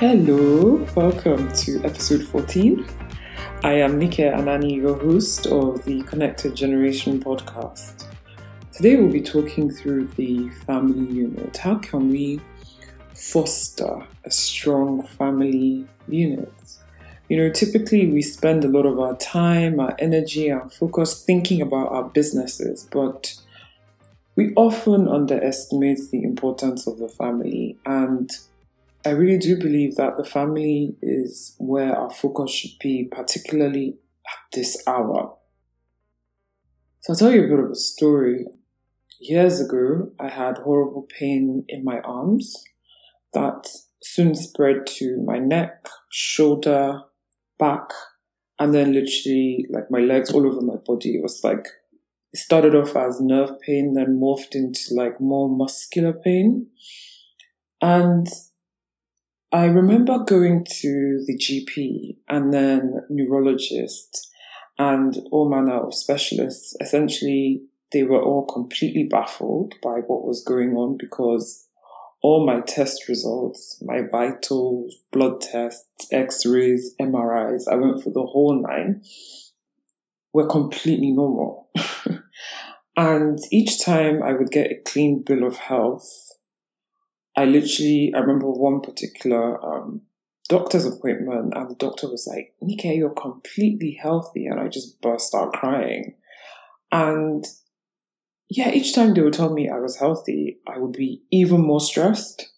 Hello, welcome to episode 14. I am Nike Anani, your host of the Connected Generation podcast. Today we'll be talking through the family unit. How can we foster a strong family unit? You know, typically we spend a lot of our time, our energy, our focus thinking about our businesses, but we often underestimate the importance of the family. And I really do believe that the family is where our focus should be, particularly at this hour. So I'll tell you a bit of a story. Years ago, I had horrible pain in my arms that soon spread to my neck, shoulder, back, and then literally like my legs all over my body. It was like it started off as nerve pain, then morphed into like more muscular pain. And I remember going to the GP and then neurologist and all manner of specialists. Essentially, they were all completely baffled by what was going on because all my test results, my vitals, blood tests, x-rays, MRIs, I went for the whole nine, were completely normal. and each time I would get a clean bill of health, I literally, I remember one particular um, doctor's appointment and the doctor was like, Nike, you're completely healthy. And I just burst out crying. And yeah, each time they would tell me I was healthy, I would be even more stressed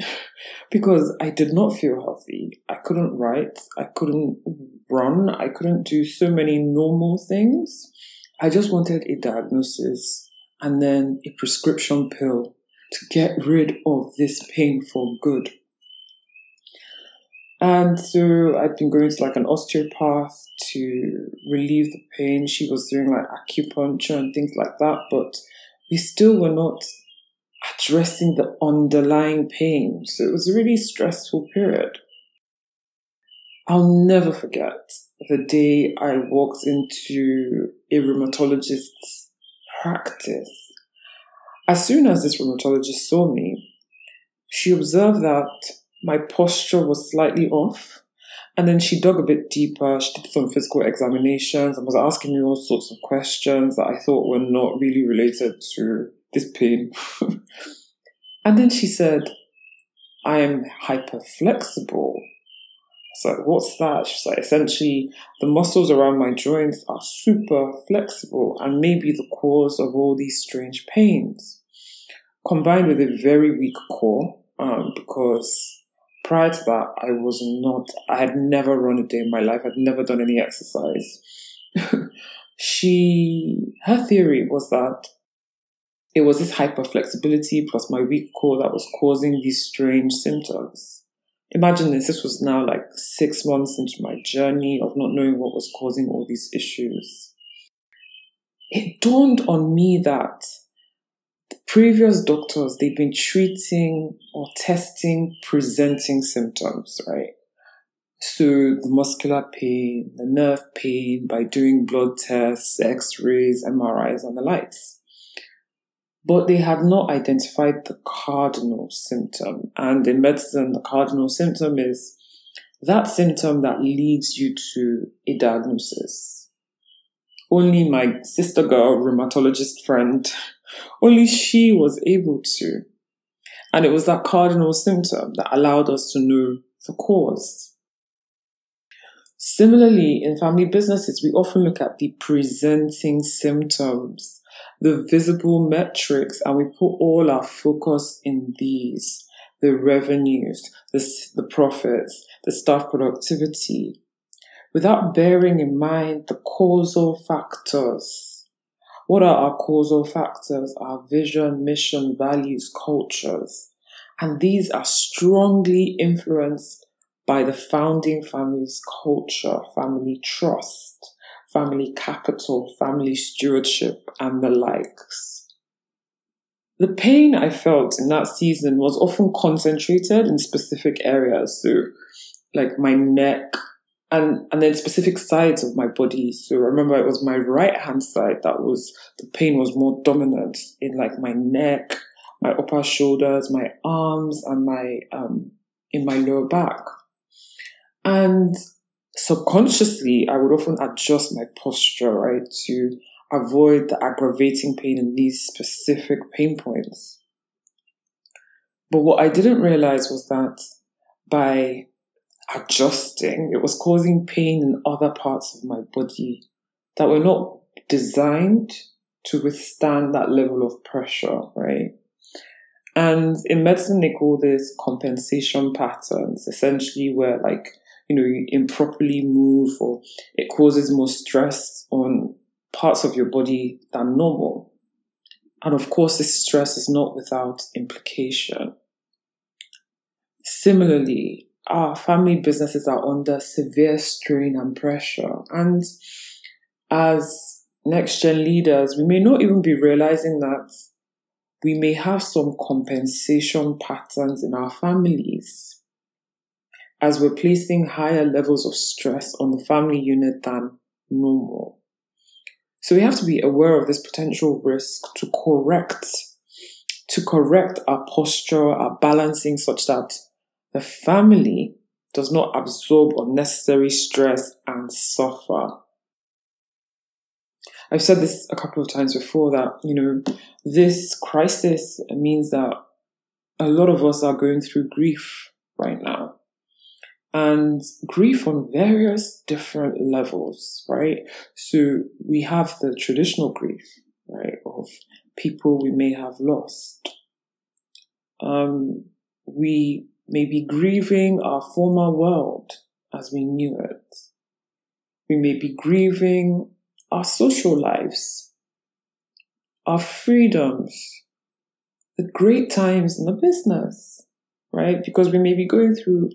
because I did not feel healthy. I couldn't write, I couldn't run, I couldn't do so many normal things. I just wanted a diagnosis and then a prescription pill to get rid of this pain for good. And so I'd been going to like an osteopath to relieve the pain. She was doing like acupuncture and things like that, but we still were not addressing the underlying pain. So it was a really stressful period. I'll never forget the day I walked into a rheumatologist's practice. As soon as this rheumatologist saw me, she observed that my posture was slightly off. And then she dug a bit deeper. She did some physical examinations and was asking me all sorts of questions that I thought were not really related to this pain. and then she said, I am hyper So what's that? She's like, essentially, the muscles around my joints are super flexible and may be the cause of all these strange pains, combined with a very weak core, um, because prior to that, I was not, I had never run a day in my life. I'd never done any exercise. she, her theory was that it was this hyper flexibility plus my weak core that was causing these strange symptoms. Imagine this, this was now like six months into my journey of not knowing what was causing all these issues. It dawned on me that the previous doctors, they've been treating or testing presenting symptoms, right? So the muscular pain, the nerve pain by doing blood tests, x-rays, MRIs and the likes. But they had not identified the cardinal symptom. And in medicine, the cardinal symptom is that symptom that leads you to a diagnosis. Only my sister girl, rheumatologist friend, only she was able to. And it was that cardinal symptom that allowed us to know the cause. Similarly, in family businesses, we often look at the presenting symptoms, the visible metrics, and we put all our focus in these the revenues, the, the profits, the staff productivity, without bearing in mind the causal factors what are our causal factors? Our vision, mission, values, cultures. And these are strongly influenced by the founding family's culture, family trust, family capital, family stewardship, and the likes. The pain I felt in that season was often concentrated in specific areas. So, like my neck, and and then specific sides of my body. So I remember it was my right hand side that was the pain was more dominant in like my neck, my upper shoulders, my arms, and my um in my lower back. And subconsciously, I would often adjust my posture, right, to avoid the aggravating pain in these specific pain points. But what I didn't realize was that by adjusting, it was causing pain in other parts of my body that were not designed to withstand that level of pressure, right? And in medicine, they call this compensation patterns, essentially where like, you know, you improperly move or it causes more stress on parts of your body than normal. And of course, this stress is not without implication. Similarly, our family businesses are under severe strain and pressure. And as next gen leaders, we may not even be realizing that we may have some compensation patterns in our families as we're placing higher levels of stress on the family unit than normal. So we have to be aware of this potential risk to correct to correct our posture, our balancing such that the family does not absorb unnecessary stress and suffer. I've said this a couple of times before that, you know, this crisis means that a lot of us are going through grief right now. And grief on various different levels, right? So we have the traditional grief, right, of people we may have lost. Um, we may be grieving our former world as we knew it. We may be grieving our social lives, our freedoms, the great times in the business, right? Because we may be going through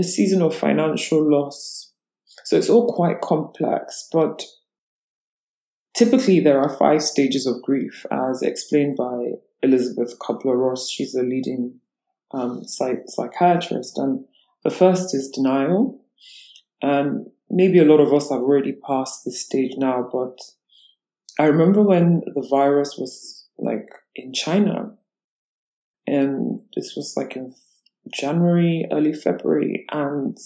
a season of financial loss. So it's all quite complex, but typically there are five stages of grief as explained by Elisabeth Kubler-Ross. She's a leading um, psych- psychiatrist. And the first is denial. And maybe a lot of us have already passed this stage now, but I remember when the virus was like in China, and this was like in January, early February, and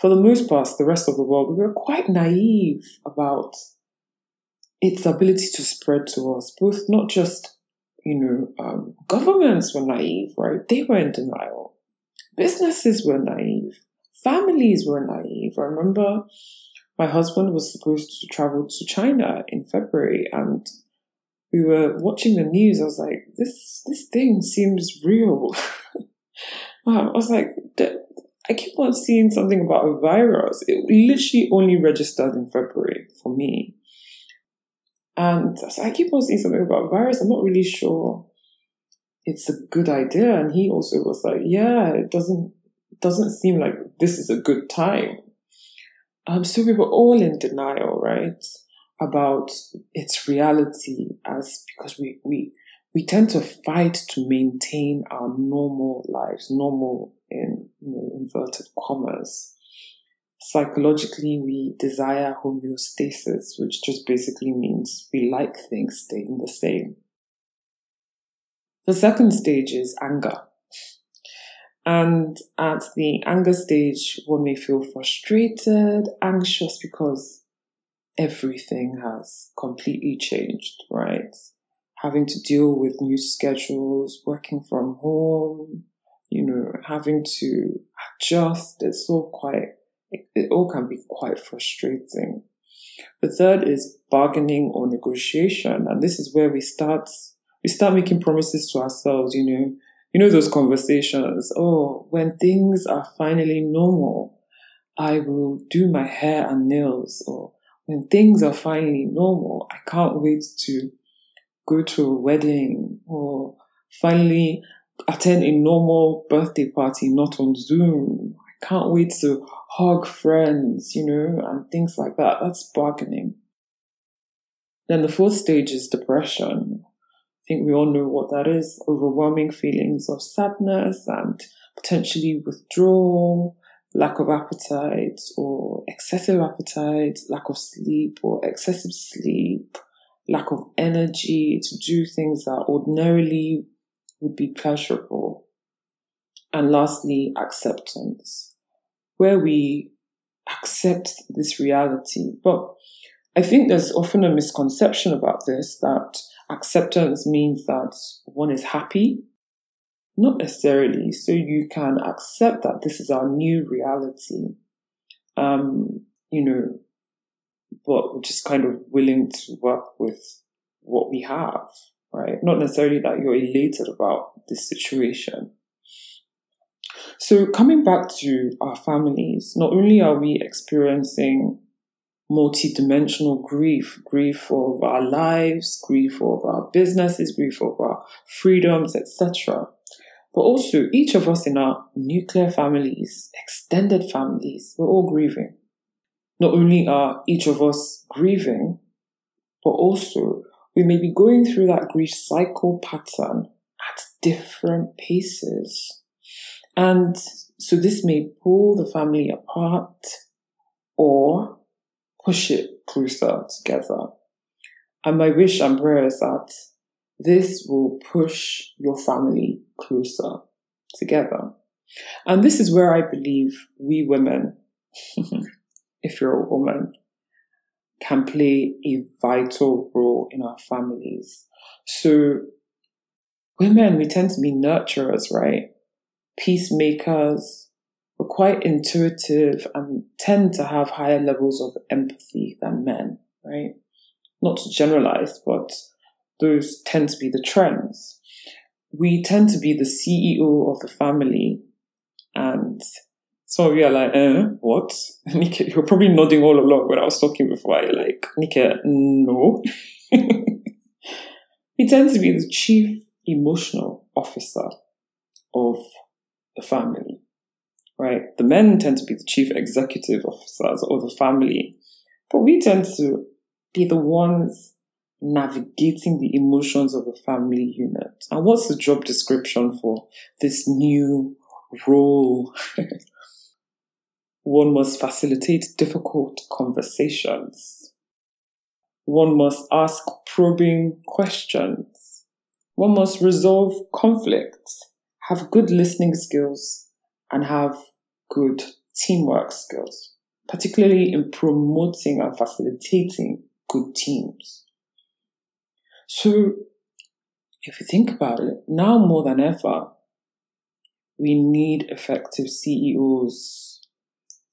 for the most part, the rest of the world, we were quite naive about its ability to spread to us, both not just you know, um, governments were naive, right? They were in denial. Businesses were naive. Families were naive. I remember my husband was supposed to travel to China in February and we were watching the news. I was like, this, this thing seems real. I was like, I keep on seeing something about a virus. It literally only registered in February for me. And so I keep on seeing something about virus. I'm not really sure it's a good idea. And he also was like, yeah, it doesn't, doesn't seem like this is a good time. Um, so we were all in denial, right? About its reality as because we, we, we tend to fight to maintain our normal lives, normal in, you know, inverted commas psychologically we desire homeostasis, which just basically means we like things staying the same. The second stage is anger. And at the anger stage, one may feel frustrated, anxious because everything has completely changed, right? Having to deal with new schedules, working from home, you know, having to adjust. It's all quite it, it all can be quite frustrating. The third is bargaining or negotiation. And this is where we start, we start making promises to ourselves, you know, you know, those conversations. Oh, when things are finally normal, I will do my hair and nails. Or when things are finally normal, I can't wait to go to a wedding or finally attend a normal birthday party, not on Zoom. I can't wait to hug friends, you know, and things like that. That's bargaining. Then the fourth stage is depression. I think we all know what that is overwhelming feelings of sadness and potentially withdrawal, lack of appetite or excessive appetite, lack of sleep or excessive sleep, lack of energy to do things that ordinarily would be pleasurable. And lastly, acceptance, where we accept this reality. But I think there's often a misconception about this that acceptance means that one is happy. Not necessarily. So you can accept that this is our new reality. Um, you know, but we're just kind of willing to work with what we have, right? Not necessarily that you're elated about this situation. So coming back to our families, not only are we experiencing multi-dimensional grief, grief of our lives, grief of our businesses, grief of our freedoms, etc. But also each of us in our nuclear families, extended families, we're all grieving. Not only are each of us grieving, but also we may be going through that grief cycle pattern at different paces. And so this may pull the family apart or push it closer together. And my wish and prayer is that this will push your family closer together. And this is where I believe we women, if you're a woman, can play a vital role in our families. So, women, we tend to be nurturers, right? Peacemakers. We're quite intuitive and tend to have higher levels of empathy than men, right? Not to generalize, but those tend to be the trends. We tend to be the CEO of the family and of you are like, eh, what? Nika, you're probably nodding all along when I was talking before. You're like, Nika, no. he tends to be the chief emotional officer of the family, right? The men tend to be the chief executive officers of the family, but we tend to be the ones navigating the emotions of the family unit. And what's the job description for this new role? One must facilitate difficult conversations. One must ask probing questions. One must resolve conflicts, have good listening skills, and have good teamwork skills, particularly in promoting and facilitating good teams. So, if you think about it, now more than ever, we need effective CEOs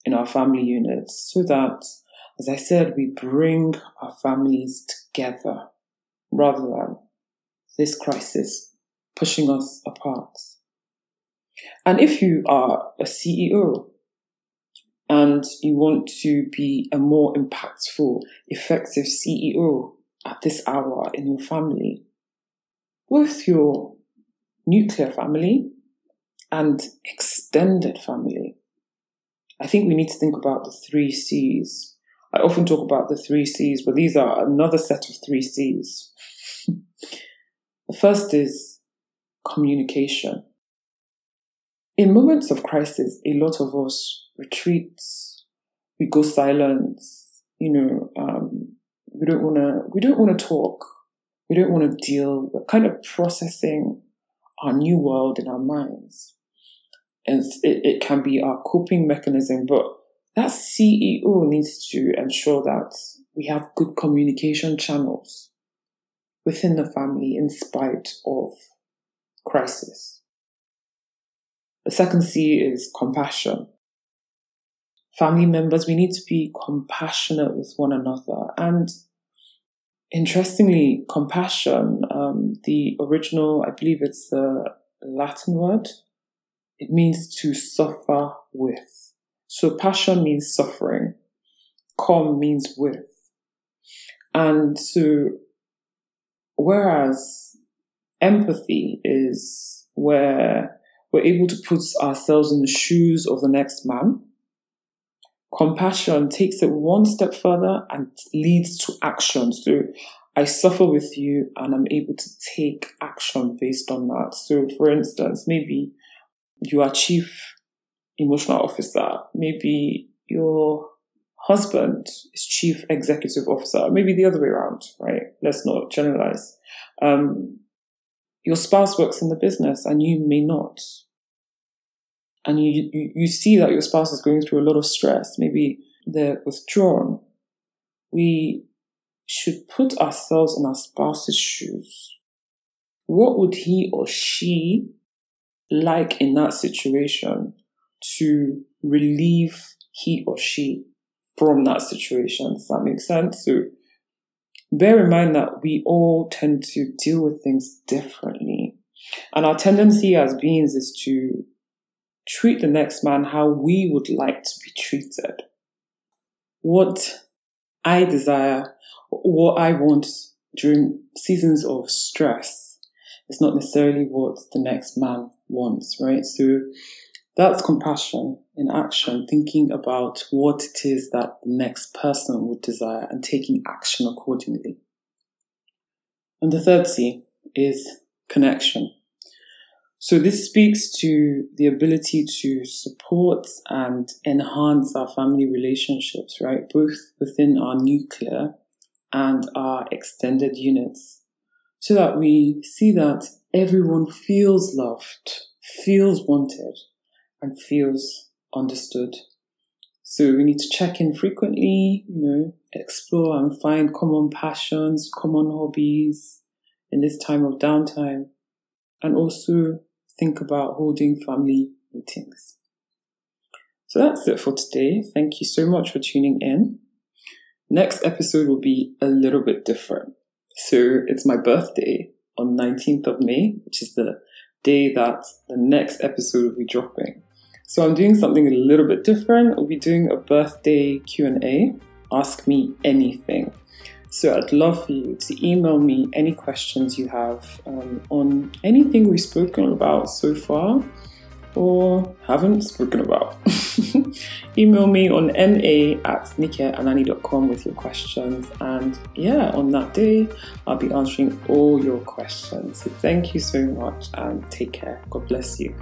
in our family units so that, as I said, we bring our families together rather than this crisis pushing us apart. And if you are a CEO and you want to be a more impactful, effective CEO at this hour in your family, with your nuclear family and extended family, I think we need to think about the three C's. I often talk about the three C's, but these are another set of three C's. the first is communication. In moments of crisis, a lot of us retreat, we go silent, you know, um, we don't want to, we don't want to talk, we don't want to deal, we're kind of processing our new world in our minds and it, it can be our coping mechanism, but that CEO needs to ensure that we have good communication channels within the family in spite of crisis. The second C is compassion. Family members, we need to be compassionate with one another. And interestingly, compassion, um, the original, I believe it's the Latin word, it means to suffer with. So passion means suffering. Com means with. And so, whereas empathy is where we're able to put ourselves in the shoes of the next man, compassion takes it one step further and leads to action. So, I suffer with you and I'm able to take action based on that. So, for instance, maybe you are chief emotional officer. Maybe your husband is chief executive officer. Maybe the other way around, right? Let's not generalize. Um, your spouse works in the business and you may not. and you, you, you see that your spouse is going through a lot of stress, maybe they're withdrawn, we should put ourselves in our spouse's shoes. What would he or she like in that situation to relieve he or she from that situation? Does that make sense? So bear in mind that we all tend to deal with things differently. And our tendency as beings is to treat the next man how we would like to be treated. What I desire, what I want during seasons of stress is not necessarily what the next man wants, right? So that's compassion in action, thinking about what it is that the next person would desire and taking action accordingly. And the third C is connection. So this speaks to the ability to support and enhance our family relationships, right? Both within our nuclear and our extended units so that we see that everyone feels loved, feels wanted, and feels understood. So we need to check in frequently, you know, explore and find common passions, common hobbies in this time of downtime, and also think about holding family meetings. So that's it for today. Thank you so much for tuning in. Next episode will be a little bit different. So it's my birthday on 19th of May, which is the day that the next episode will be dropping. So I'm doing something a little bit different. I'll be doing a birthday Q&A, ask me anything. So I'd love for you to email me any questions you have um, on anything we've spoken about so far or haven't spoken about. email me on ma at nikeanani.com with your questions. And yeah, on that day, I'll be answering all your questions. So thank you so much and take care. God bless you.